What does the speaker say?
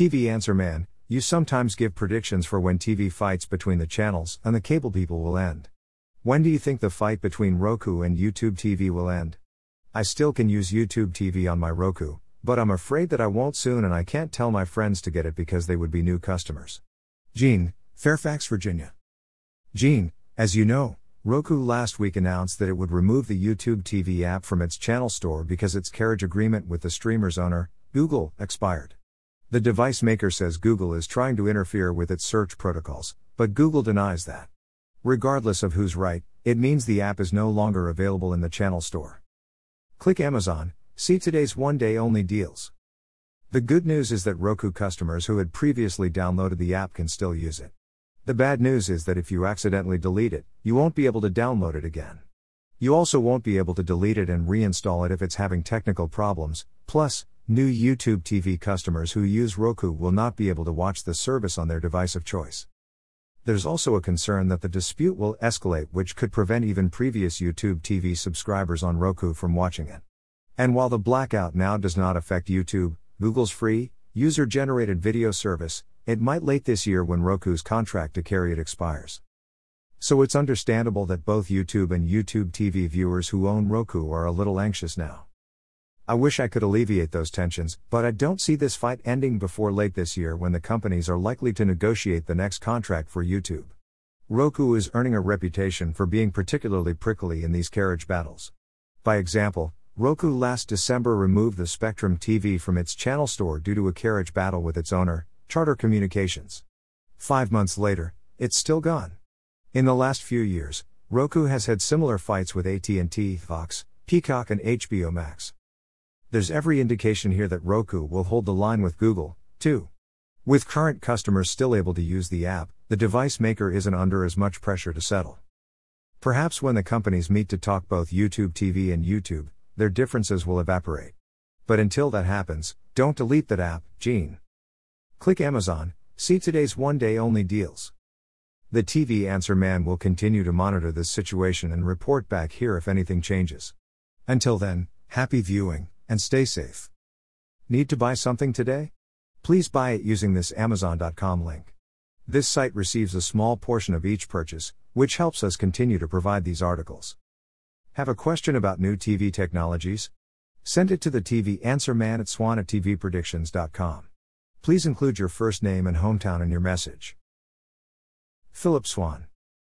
TV Answer Man, you sometimes give predictions for when TV fights between the channels and the cable people will end. When do you think the fight between Roku and YouTube TV will end? I still can use YouTube TV on my Roku, but I'm afraid that I won't soon and I can't tell my friends to get it because they would be new customers. Jean, Fairfax, Virginia. Jean, as you know, Roku last week announced that it would remove the YouTube TV app from its channel store because its carriage agreement with the streamer's owner, Google, expired. The device maker says Google is trying to interfere with its search protocols, but Google denies that. Regardless of who's right, it means the app is no longer available in the channel store. Click Amazon, see today's one day only deals. The good news is that Roku customers who had previously downloaded the app can still use it. The bad news is that if you accidentally delete it, you won't be able to download it again. You also won't be able to delete it and reinstall it if it's having technical problems. Plus, new YouTube TV customers who use Roku will not be able to watch the service on their device of choice. There's also a concern that the dispute will escalate, which could prevent even previous YouTube TV subscribers on Roku from watching it. And while the blackout now does not affect YouTube, Google's free, user generated video service, it might late this year when Roku's contract to carry it expires. So it's understandable that both YouTube and YouTube TV viewers who own Roku are a little anxious now. I wish I could alleviate those tensions, but I don't see this fight ending before late this year when the companies are likely to negotiate the next contract for YouTube. Roku is earning a reputation for being particularly prickly in these carriage battles. By example, Roku last December removed the Spectrum TV from its channel store due to a carriage battle with its owner, Charter Communications. Five months later, it's still gone. In the last few years, Roku has had similar fights with AT&T, Fox, Peacock and HBO Max. There's every indication here that Roku will hold the line with Google, too. With current customers still able to use the app, the device maker isn't under as much pressure to settle. Perhaps when the companies meet to talk both YouTube TV and YouTube, their differences will evaporate. But until that happens, don't delete that app, Jean. Click Amazon, see today's one day only deals. The TV Answer Man will continue to monitor this situation and report back here if anything changes. Until then, happy viewing, and stay safe. Need to buy something today? Please buy it using this Amazon.com link. This site receives a small portion of each purchase, which helps us continue to provide these articles. Have a question about new TV technologies? Send it to the TV Answer Man at swann at tvpredictions.com. Please include your first name and hometown in your message. Phillip Swann